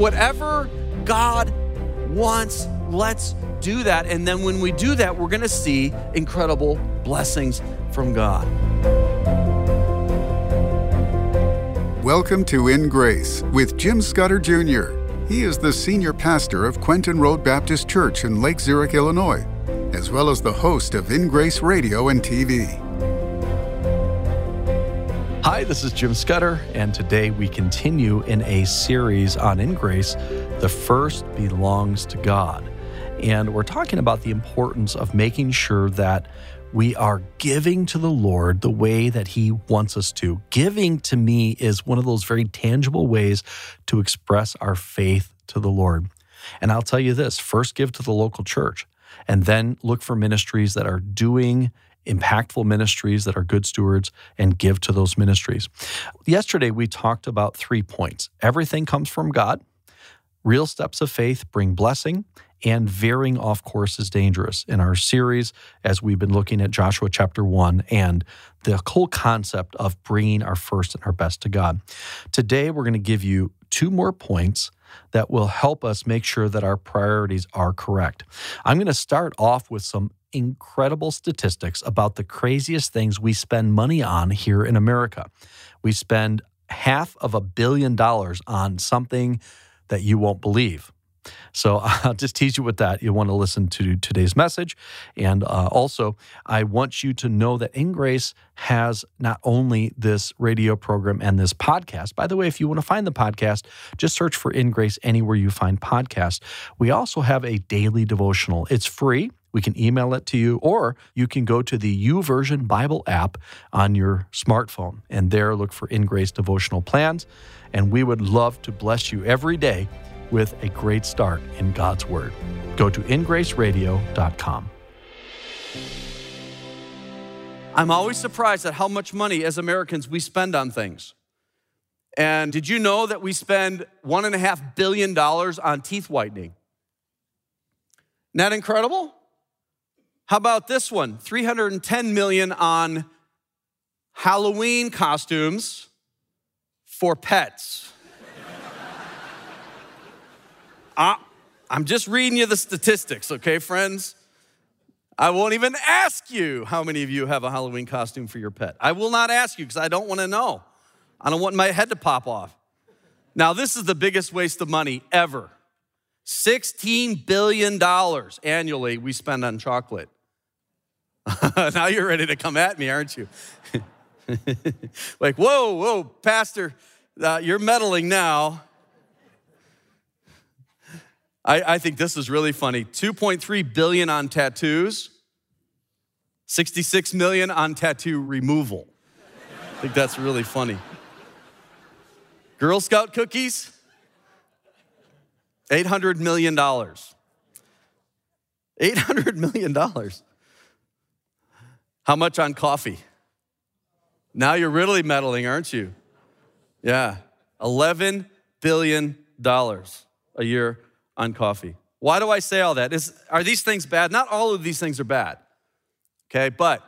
whatever God wants, let's do that. And then when we do that, we're going to see incredible blessings from God. Welcome to In Grace with Jim Scudder Jr. He is the senior pastor of Quentin Road Baptist Church in Lake Zurich, Illinois, as well as the host of In Grace Radio and TV. Hi, this is Jim Scudder, and today we continue in a series on In Grace The First Belongs to God. And we're talking about the importance of making sure that we are giving to the Lord the way that He wants us to. Giving to me is one of those very tangible ways to express our faith to the Lord. And I'll tell you this first give to the local church, and then look for ministries that are doing impactful ministries that are good stewards and give to those ministries. Yesterday, we talked about three points everything comes from God, real steps of faith bring blessing, and veering off course is dangerous. In our series, as we've been looking at Joshua chapter 1 and the whole concept of bringing our first and our best to God. Today, we're going to give you two more points that will help us make sure that our priorities are correct. I'm going to start off with some incredible statistics about the craziest things we spend money on here in America. We spend half of a billion dollars on something that you won't believe. So I'll just tease you with that. You'll want to listen to today's message. And uh, also, I want you to know that In Grace has not only this radio program and this podcast. By the way, if you want to find the podcast, just search for In Grace anywhere you find podcasts. We also have a daily devotional. It's free. We can email it to you, or you can go to the YouVersion Bible app on your smartphone and there look for In Grace devotional plans. And we would love to bless you every day with a great start in God's Word. Go to ingraceradio.com. I'm always surprised at how much money as Americans we spend on things. And did you know that we spend $1.5 billion on teeth whitening? Isn't that incredible? How about this one? 310 million on Halloween costumes for pets. uh, I'm just reading you the statistics, okay, friends? I won't even ask you how many of you have a Halloween costume for your pet. I will not ask you because I don't want to know. I don't want my head to pop off. Now, this is the biggest waste of money ever. $16 billion annually we spend on chocolate. now you're ready to come at me, aren't you? like, whoa, whoa, Pastor, uh, you're meddling now. I, I think this is really funny. 2.3 billion on tattoos, 66 million on tattoo removal. I think that's really funny. Girl Scout cookies, $800 million. $800 million. How much on coffee? Now you're really meddling, aren't you? Yeah, $11 billion a year on coffee. Why do I say all that? Is, are these things bad? Not all of these things are bad, okay? But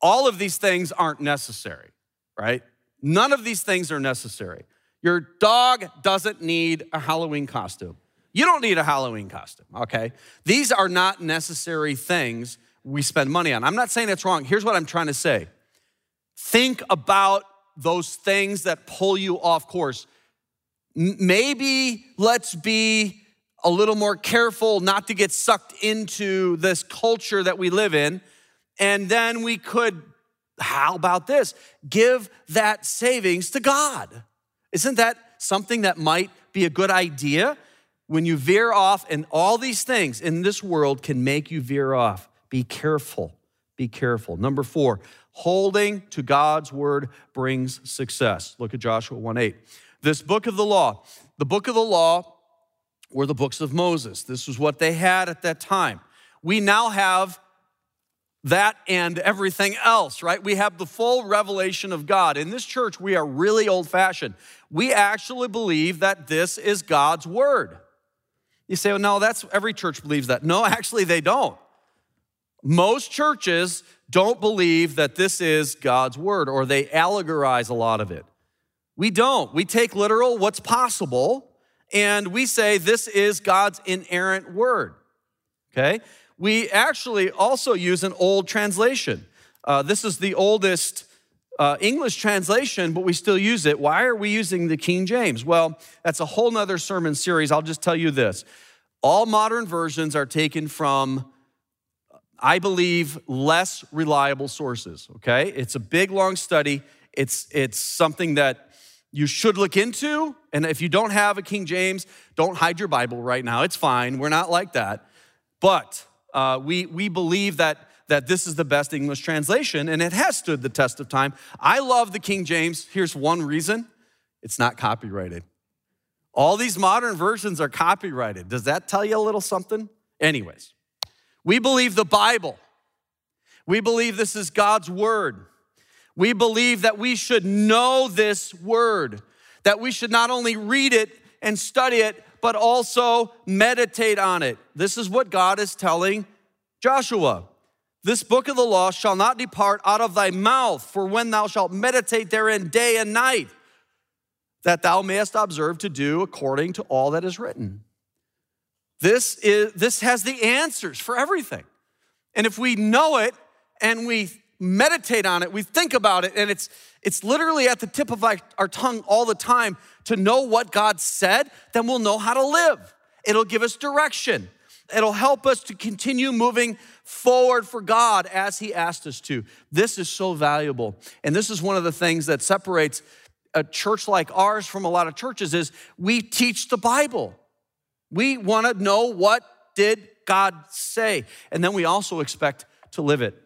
all of these things aren't necessary, right? None of these things are necessary. Your dog doesn't need a Halloween costume. You don't need a Halloween costume, okay? These are not necessary things we spend money on. I'm not saying it's wrong. Here's what I'm trying to say think about those things that pull you off course. Maybe let's be a little more careful not to get sucked into this culture that we live in. And then we could, how about this? Give that savings to God. Isn't that something that might be a good idea? When you veer off, and all these things in this world can make you veer off. Be careful. Be careful. Number four, holding to God's word brings success. Look at Joshua 1 8. This book of the law, the book of the law were the books of Moses. This was what they had at that time. We now have that and everything else, right? We have the full revelation of God. In this church, we are really old fashioned. We actually believe that this is God's word. You say, well, no, that's every church believes that. No, actually, they don't. Most churches don't believe that this is God's word or they allegorize a lot of it. We don't. We take literal what's possible and we say this is God's inerrant word. Okay? We actually also use an old translation. Uh, this is the oldest uh, English translation, but we still use it. Why are we using the King James? Well, that's a whole nother sermon series. I'll just tell you this all modern versions are taken from, I believe, less reliable sources, okay? It's a big, long study. It's, it's something that you should look into. And if you don't have a King James, don't hide your Bible right now. It's fine. We're not like that. But uh, we, we believe that, that this is the best English translation, and it has stood the test of time. I love the King James. Here's one reason it's not copyrighted. All these modern versions are copyrighted. Does that tell you a little something? Anyways, we believe the Bible. We believe this is God's word. We believe that we should know this word, that we should not only read it and study it, but also meditate on it. This is what God is telling Joshua. This book of the law shall not depart out of thy mouth, for when thou shalt meditate therein day and night, that thou mayest observe to do according to all that is written. This, is, this has the answers for everything. And if we know it and we meditate on it, we think about it, and it's, it's literally at the tip of our, our tongue all the time to know what God said, then we'll know how to live. It'll give us direction. It'll help us to continue moving forward for God as He asked us to. This is so valuable. And this is one of the things that separates a church like ours from a lot of churches is we teach the Bible. We want to know what did God say? And then we also expect to live it.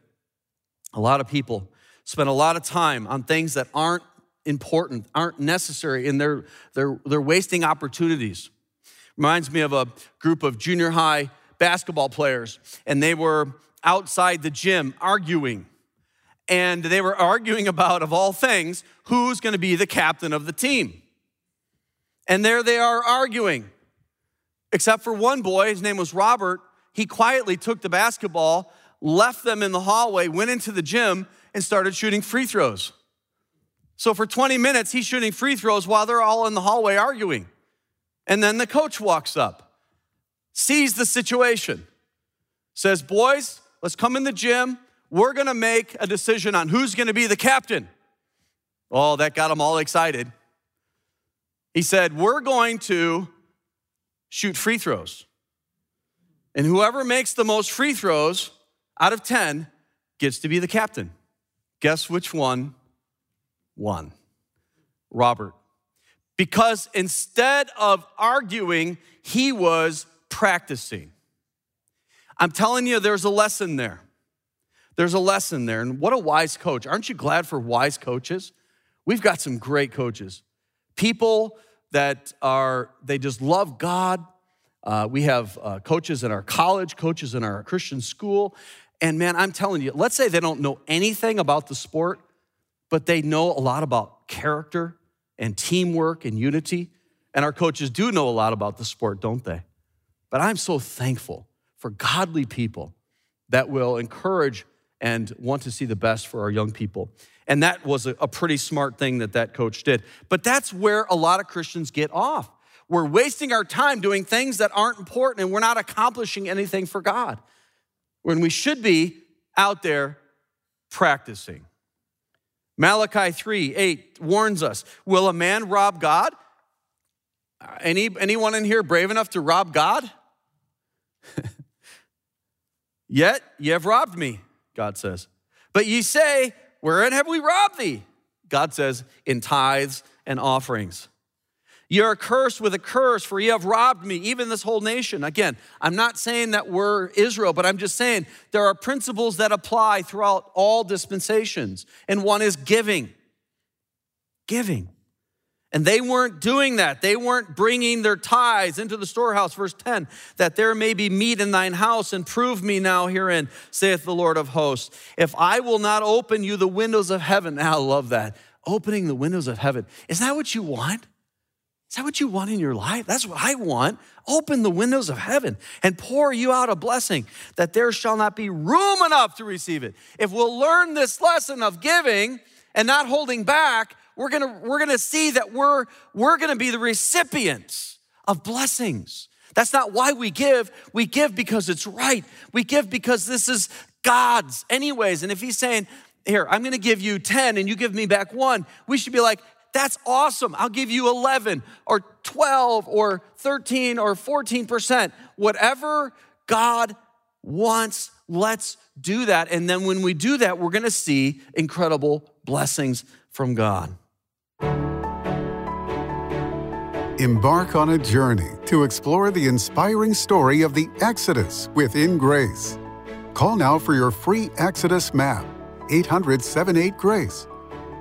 A lot of people spend a lot of time on things that aren't important, aren't necessary, and they're, they're, they're wasting opportunities. Reminds me of a group of junior high basketball players, and they were outside the gym arguing. And they were arguing about, of all things, who's gonna be the captain of the team. And there they are arguing. Except for one boy, his name was Robert, he quietly took the basketball left them in the hallway, went into the gym, and started shooting free throws. So for 20 minutes, he's shooting free throws while they're all in the hallway arguing. And then the coach walks up, sees the situation, says, Boys, let's come in the gym. We're gonna make a decision on who's gonna be the captain. Oh, that got them all excited. He said, We're going to shoot free throws. And whoever makes the most free throws out of 10 gets to be the captain. Guess which one won? Robert. Because instead of arguing, he was practicing. I'm telling you, there's a lesson there. There's a lesson there. And what a wise coach. Aren't you glad for wise coaches? We've got some great coaches. People that are, they just love God. Uh, we have uh, coaches in our college, coaches in our Christian school, and man, I'm telling you, let's say they don't know anything about the sport, but they know a lot about character and teamwork and unity. And our coaches do know a lot about the sport, don't they? But I'm so thankful for godly people that will encourage and want to see the best for our young people. And that was a, pretty smart thing that that coach did. But that's where a lot of Christians get off. We're wasting our time doing things that aren't important and we're not accomplishing anything for God when we should be out there practicing. Malachi 3 8 warns us Will a man rob God? Uh, any, anyone in here brave enough to rob God? Yet you have robbed me, God says. But ye say, Wherein have we robbed thee? God says, In tithes and offerings. You're cursed with a curse, for ye have robbed me, even this whole nation. Again, I'm not saying that we're Israel, but I'm just saying there are principles that apply throughout all dispensations. And one is giving. Giving. And they weren't doing that. They weren't bringing their tithes into the storehouse. Verse 10 that there may be meat in thine house, and prove me now herein, saith the Lord of hosts. If I will not open you the windows of heaven, now I love that. Opening the windows of heaven. Is that what you want? Is that what you want in your life? That's what I want. Open the windows of heaven and pour you out a blessing that there shall not be room enough to receive it. If we'll learn this lesson of giving and not holding back, we're gonna, we're gonna see that we're, we're gonna be the recipients of blessings. That's not why we give. We give because it's right. We give because this is God's, anyways. And if He's saying, Here, I'm gonna give you 10 and you give me back one, we should be like, That's awesome. I'll give you 11 or 12 or 13 or 14%. Whatever God wants, let's do that. And then when we do that, we're gonna see incredible blessings from God. Embark on a journey to explore the inspiring story of the Exodus with In Grace. Call now for your free Exodus map, 800 78 Grace.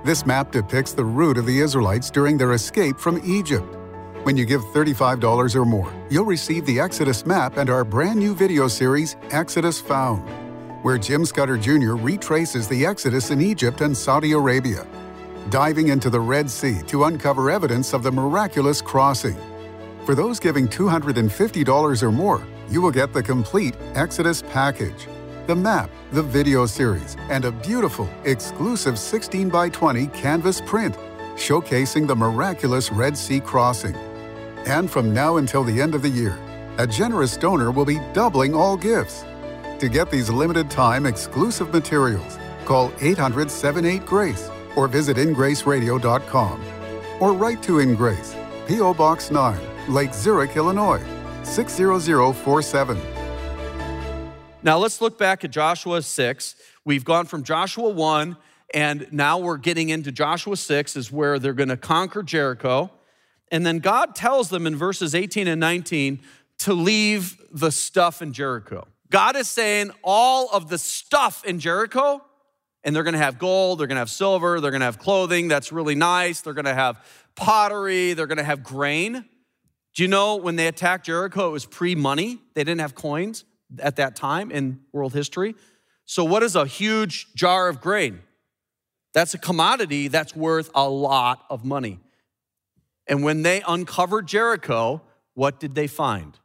This map depicts the route of the Israelites during their escape from Egypt. When you give $35 or more, you'll receive the Exodus map and our brand new video series, Exodus Found, where Jim Scudder Jr. retraces the Exodus in Egypt and Saudi Arabia diving into the Red Sea to uncover evidence of the miraculous crossing. For those giving $250 or more, you will get the complete Exodus package the map, the video series, and a beautiful, exclusive 16 by 20 canvas print showcasing the miraculous Red Sea crossing. And from now until the end of the year, a generous donor will be doubling all gifts. To get these limited time exclusive materials, call 800 78 Grace or visit ingraceradio.com. Or write to Ingrace, P.O. Box 9, Lake Zurich, Illinois, 60047. Now let's look back at Joshua 6. We've gone from Joshua 1, and now we're getting into Joshua 6, is where they're going to conquer Jericho. And then God tells them in verses 18 and 19 to leave the stuff in Jericho. God is saying all of the stuff in Jericho and they're gonna have gold, they're gonna have silver, they're gonna have clothing that's really nice, they're gonna have pottery, they're gonna have grain. Do you know when they attacked Jericho, it was pre money? They didn't have coins at that time in world history. So, what is a huge jar of grain? That's a commodity that's worth a lot of money. And when they uncovered Jericho, what did they find?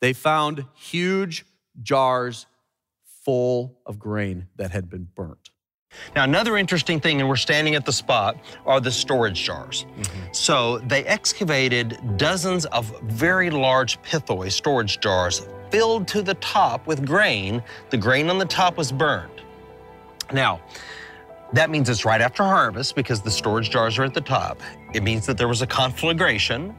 They found huge jars full of grain that had been burnt. Now, another interesting thing, and we're standing at the spot, are the storage jars. Mm-hmm. So they excavated dozens of very large pithoi storage jars filled to the top with grain. The grain on the top was burned. Now, that means it's right after harvest because the storage jars are at the top. It means that there was a conflagration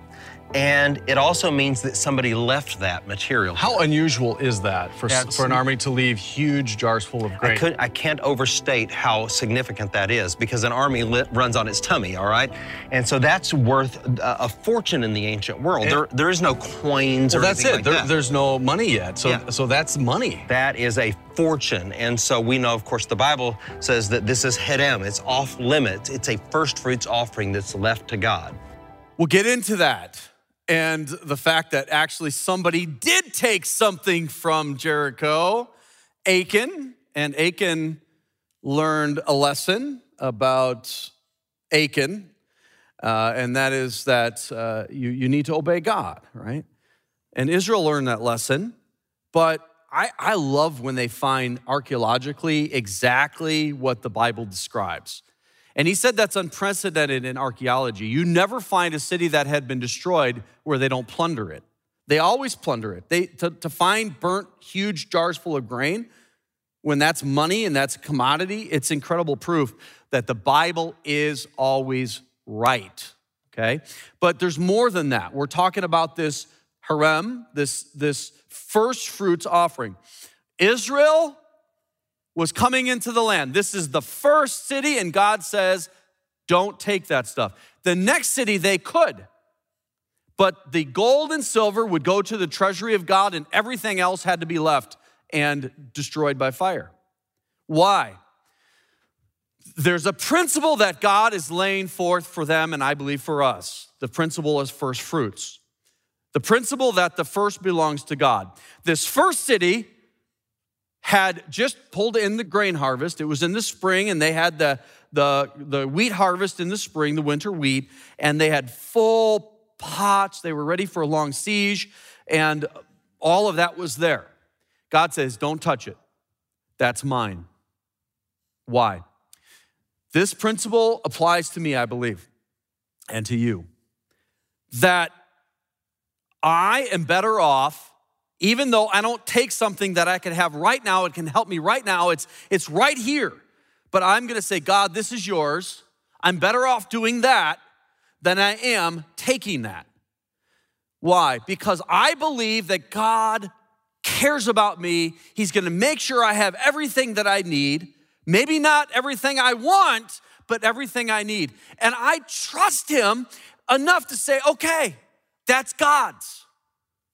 and it also means that somebody left that material. How unusual is that for, for an army to leave huge jars full of grain? I, could, I can't overstate how significant that is because an army lit, runs on its tummy, all right? And so that's worth a, a fortune in the ancient world. And, there, there is no coins well, or that's it. Like there, that. There's no money yet. So, yeah. so that's money. That is a fortune. And so we know, of course, the Bible says that this is herem. It's off limits. It's a first fruits offering that's left to God. We'll get into that and the fact that actually somebody did take something from Jericho, Achan, and Achan learned a lesson about Achan, uh, and that is that uh, you, you need to obey God, right? And Israel learned that lesson, but I, I love when they find archaeologically exactly what the Bible describes. And he said that's unprecedented in archaeology. You never find a city that had been destroyed where they don't plunder it. They always plunder it. They, to, to find burnt, huge jars full of grain, when that's money and that's a commodity, it's incredible proof that the Bible is always right. Okay? But there's more than that. We're talking about this herem, this, this first fruits offering. Israel was coming into the land. This is the first city, and God says, don't take that stuff. The next city, they could. But the gold and silver would go to the treasury of God, and everything else had to be left and destroyed by fire. Why? There's a principle that God is laying forth for them, and I believe for us. The principle is first fruits. The principle that the first belongs to God. This first city had just pulled in the grain harvest. It was in the spring, and they had the, the, the wheat harvest in the spring, the winter wheat, and they had full pots. They were ready for a long siege, and all of that was there. God says, Don't touch it. That's mine. Why? This principle applies to me, I believe, and to you. That I am better off, even though I don't take something that I can have right now, it can help me right now, it's, it's right here. But I'm gonna say, God, this is yours. I'm better off doing that than I am taking that. Why? Because I believe that God cares about me. He's gonna make sure I have everything that I need. Maybe not everything I want, but everything I need. And I trust Him enough to say, okay, that's God's.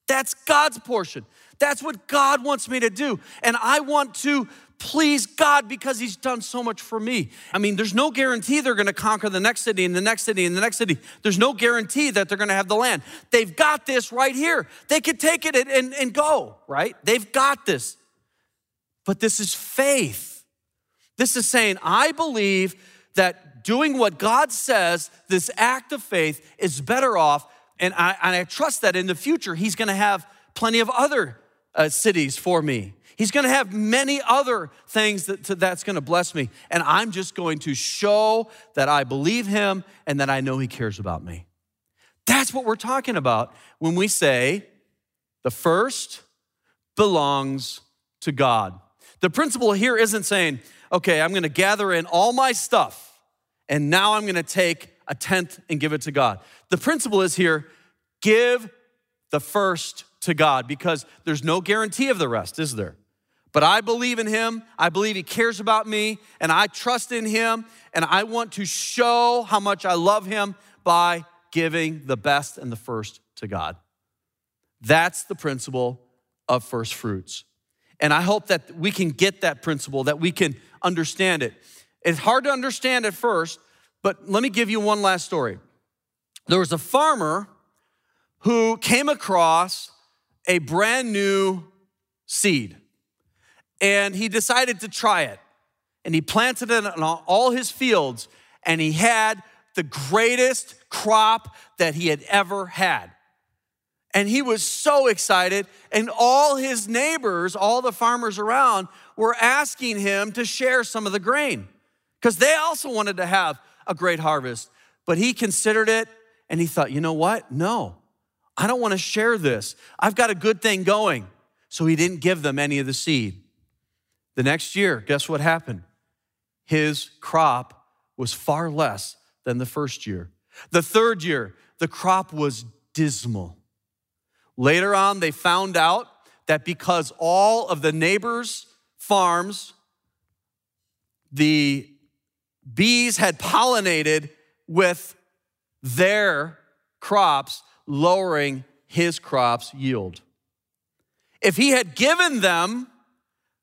That's God's portion. That's what God wants me to do. And I want to please God because He's done so much for me. I mean, there's no guarantee they're gonna conquer the next city and the next city and the next city. There's no guarantee that they're gonna have the land. They've got this right here. They could take it and, and, and go, right? They've got this. But this is faith. This is saying, I believe that doing what God says, this act of faith, is better off. And I, and I trust that in the future, He's gonna have plenty of other uh, cities for me. He's gonna have many other things that, that's gonna bless me. And I'm just going to show that I believe him and that I know he cares about me. That's what we're talking about when we say the first belongs to God. The principle here isn't saying, okay, I'm gonna gather in all my stuff and now I'm gonna take a tenth and give it to God. The principle is here give the first to God because there's no guarantee of the rest, is there? But I believe in him. I believe he cares about me, and I trust in him. And I want to show how much I love him by giving the best and the first to God. That's the principle of first fruits. And I hope that we can get that principle, that we can understand it. It's hard to understand at first, but let me give you one last story. There was a farmer who came across a brand new seed and he decided to try it. And he planted it on all his fields, and he had the greatest crop that he had ever had. And he was so excited, and all his neighbors, all the farmers around, were asking him to share some of the grain because they also wanted to have a great harvest. But he considered it and he thought, you know what? No, I don't want to share this. I've got a good thing going. So he didn't give them any of the seed. The next year, guess what happened? His crop was far less than the first year. The third year, the crop was dismal. Later on, they found out that because all of the neighbors' farms, the bees had pollinated with their crops, lowering his crop's yield. If he had given them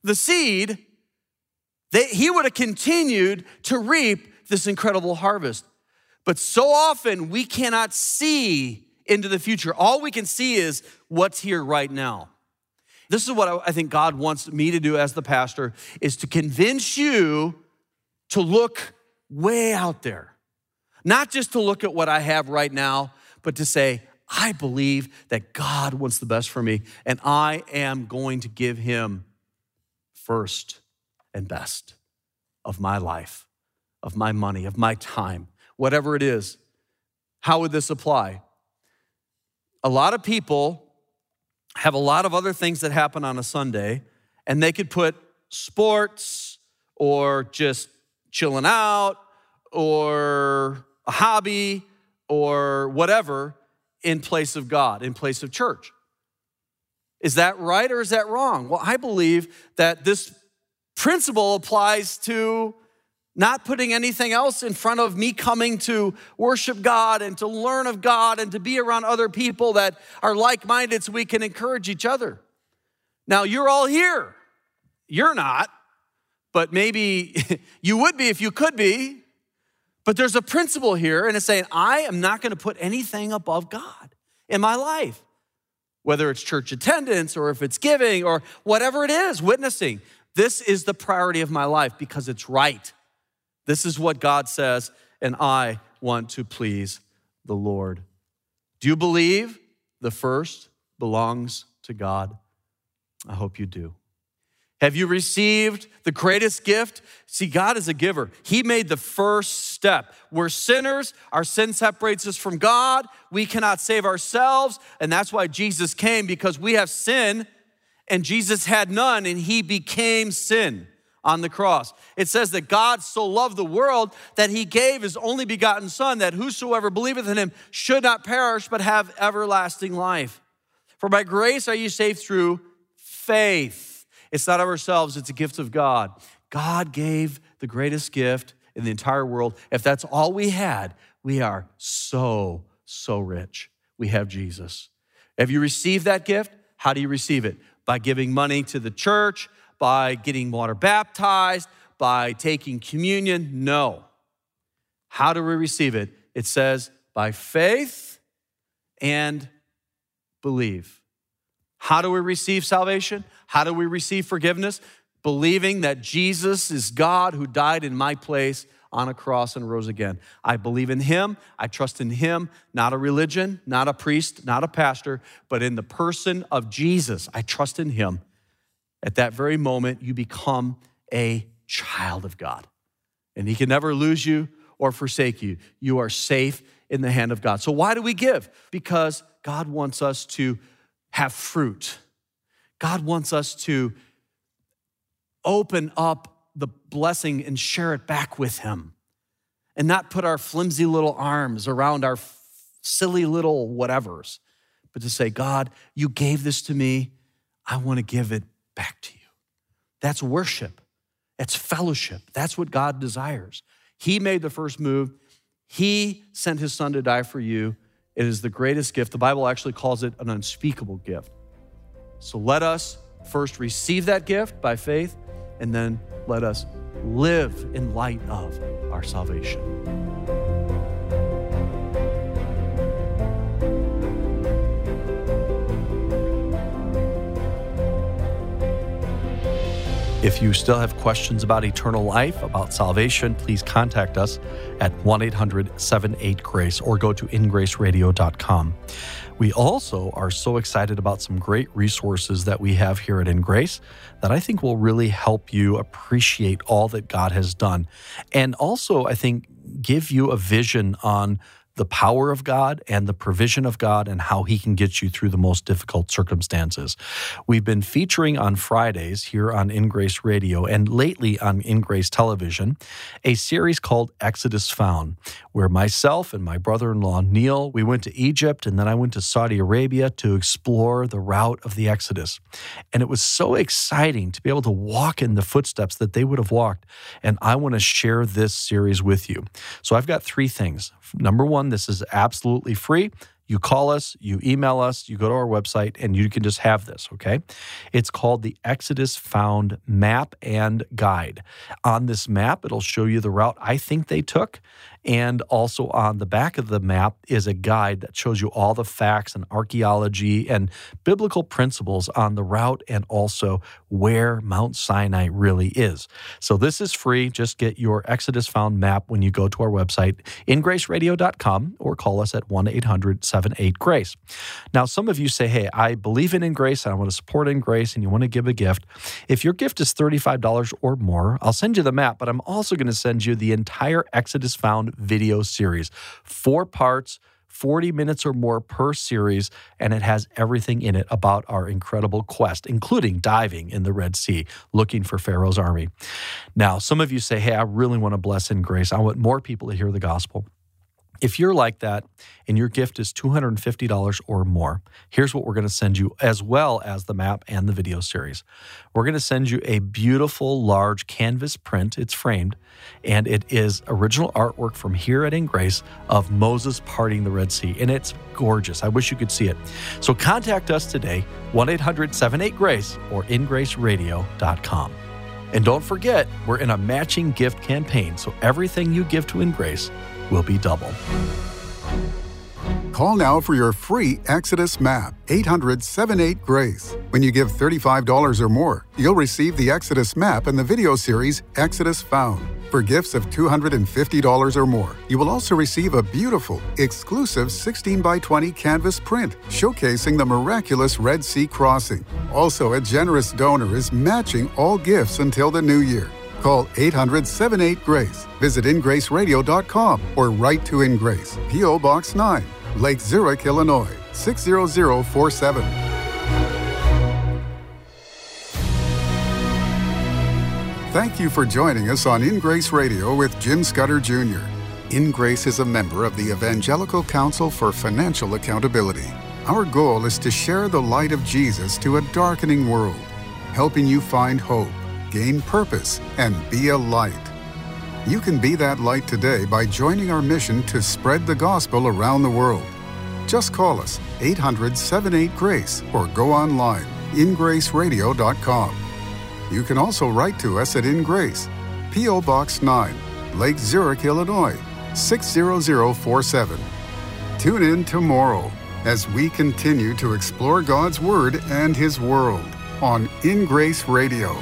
the seed, they, he would have continued to reap this incredible harvest. But so often we cannot see into the future. All we can see is what's here right now. This is what I think God wants me to do as the pastor is to convince you to look way out there. Not just to look at what I have right now, but to say, I believe that God wants the best for me and I am going to give him first and best of my life, of my money, of my time, whatever it is. How would this apply? A lot of people have a lot of other things that happen on a Sunday, and they could put sports or just chilling out or a hobby or whatever in place of God, in place of church. Is that right or is that wrong? Well, I believe that this principle applies to not putting anything else in front of me coming to worship God and to learn of God and to be around other people that are like minded so we can encourage each other. Now, you're all here. You're not, but maybe you would be if you could be. But there's a principle here, and it's saying, I am not going to put anything above God in my life whether it's church attendance or if it's giving or whatever it is, witnessing. This is the priority of my life because it's right. This is what God says, and I want to please the Lord. Do you believe the first belongs to God? I hope you do. Have you received the greatest gift? See, God is a giver. He made the first step. We're sinners. Our sin separates us from God. We cannot save ourselves. And that's why Jesus came, because we have sin and Jesus had none, and he became sin on the cross. It says that God so loved the world that he gave his only begotten Son, that whosoever believeth in him should not perish, but have everlasting life. For by grace are you saved through faith. It's not of ourselves, it's a gift of God. God gave the greatest gift in the entire world. If that's all we had, we are so, so rich. We have Jesus. Have you received that gift? How do you receive it? By giving money to the church, by getting water baptized, by taking communion? No. How do we receive it? It says by faith and believe. How do we receive salvation? How do we receive forgiveness? Believing that Jesus is God who died in my place on a cross and rose again. I believe in him. I trust in him, not a religion, not a priest, not a pastor, but in the person of Jesus. I trust in him at that very moment, you become a child of God. And He can never lose you or forsake you. You are safe in the hand of God. So, why do we give? Because God wants us to have fruit. God wants us to open up the blessing and share it back with Him and not put our flimsy little arms around our silly little whatevers, but to say, God, you gave this to me. I want to give it back to you. That's worship. That's fellowship. That's what God desires. He made the first move. He sent his son to die for you. It is the greatest gift. The Bible actually calls it an unspeakable gift. So let us first receive that gift by faith, and then let us live in light of our salvation. If you still have questions about eternal life, about salvation, please contact us at 1 800 78 Grace or go to ingraceradio.com. We also are so excited about some great resources that we have here at InGrace that I think will really help you appreciate all that God has done. And also, I think, give you a vision on the power of God and the provision of God and how He can get you through the most difficult circumstances. We've been featuring on Fridays here on In Grace Radio and lately on In Grace Television a series called Exodus Found, where myself and my brother in law Neil, we went to Egypt and then I went to Saudi Arabia to explore the route of the Exodus. And it was so exciting to be able to walk in the footsteps that they would have walked. And I want to share this series with you. So I've got three things. Number one, this is absolutely free. You call us, you email us, you go to our website, and you can just have this, okay? It's called the Exodus Found Map and Guide. On this map, it'll show you the route I think they took. And also on the back of the map is a guide that shows you all the facts and archaeology and biblical principles on the route and also where Mount Sinai really is. So this is free. Just get your Exodus Found map when you go to our website, ingraceradio.com, or call us at 1 800 78 Grace. Now, some of you say, hey, I believe in In Grace and I want to support In Grace and you want to give a gift. If your gift is $35 or more, I'll send you the map, but I'm also going to send you the entire Exodus Found video series. Four parts. 40 minutes or more per series, and it has everything in it about our incredible quest, including diving in the Red Sea, looking for Pharaoh's army. Now, some of you say, Hey, I really want to bless in grace. I want more people to hear the gospel. If you're like that and your gift is $250 or more, here's what we're going to send you, as well as the map and the video series. We're going to send you a beautiful, large canvas print. It's framed, and it is original artwork from here at In Grace of Moses parting the Red Sea. And it's gorgeous. I wish you could see it. So contact us today, 1 800 78 Grace or ingraceradio.com. And don't forget, we're in a matching gift campaign, so everything you give to In Grace will be double. Call now for your free Exodus map, 800 78 Grace. When you give $35 or more, you'll receive the Exodus map and the video series Exodus Found. For gifts of $250 or more, you will also receive a beautiful, exclusive 16 by 20 canvas print showcasing the miraculous Red Sea crossing. Also, a generous donor is matching all gifts until the new year. Call 800 78 Grace, visit ingraceradio.com, or write to Ingrace, P.O. Box 9, Lake Zurich, Illinois 60047. Thank you for joining us on In Grace Radio with Jim Scudder Jr. In Grace is a member of the Evangelical Council for Financial Accountability. Our goal is to share the light of Jesus to a darkening world, helping you find hope, gain purpose, and be a light. You can be that light today by joining our mission to spread the gospel around the world. Just call us 800 78 Grace or go online ingraceradio.com. You can also write to us at InGrace, P.O. Box 9, Lake Zurich, Illinois 60047. Tune in tomorrow as we continue to explore God's Word and His world on In Grace Radio.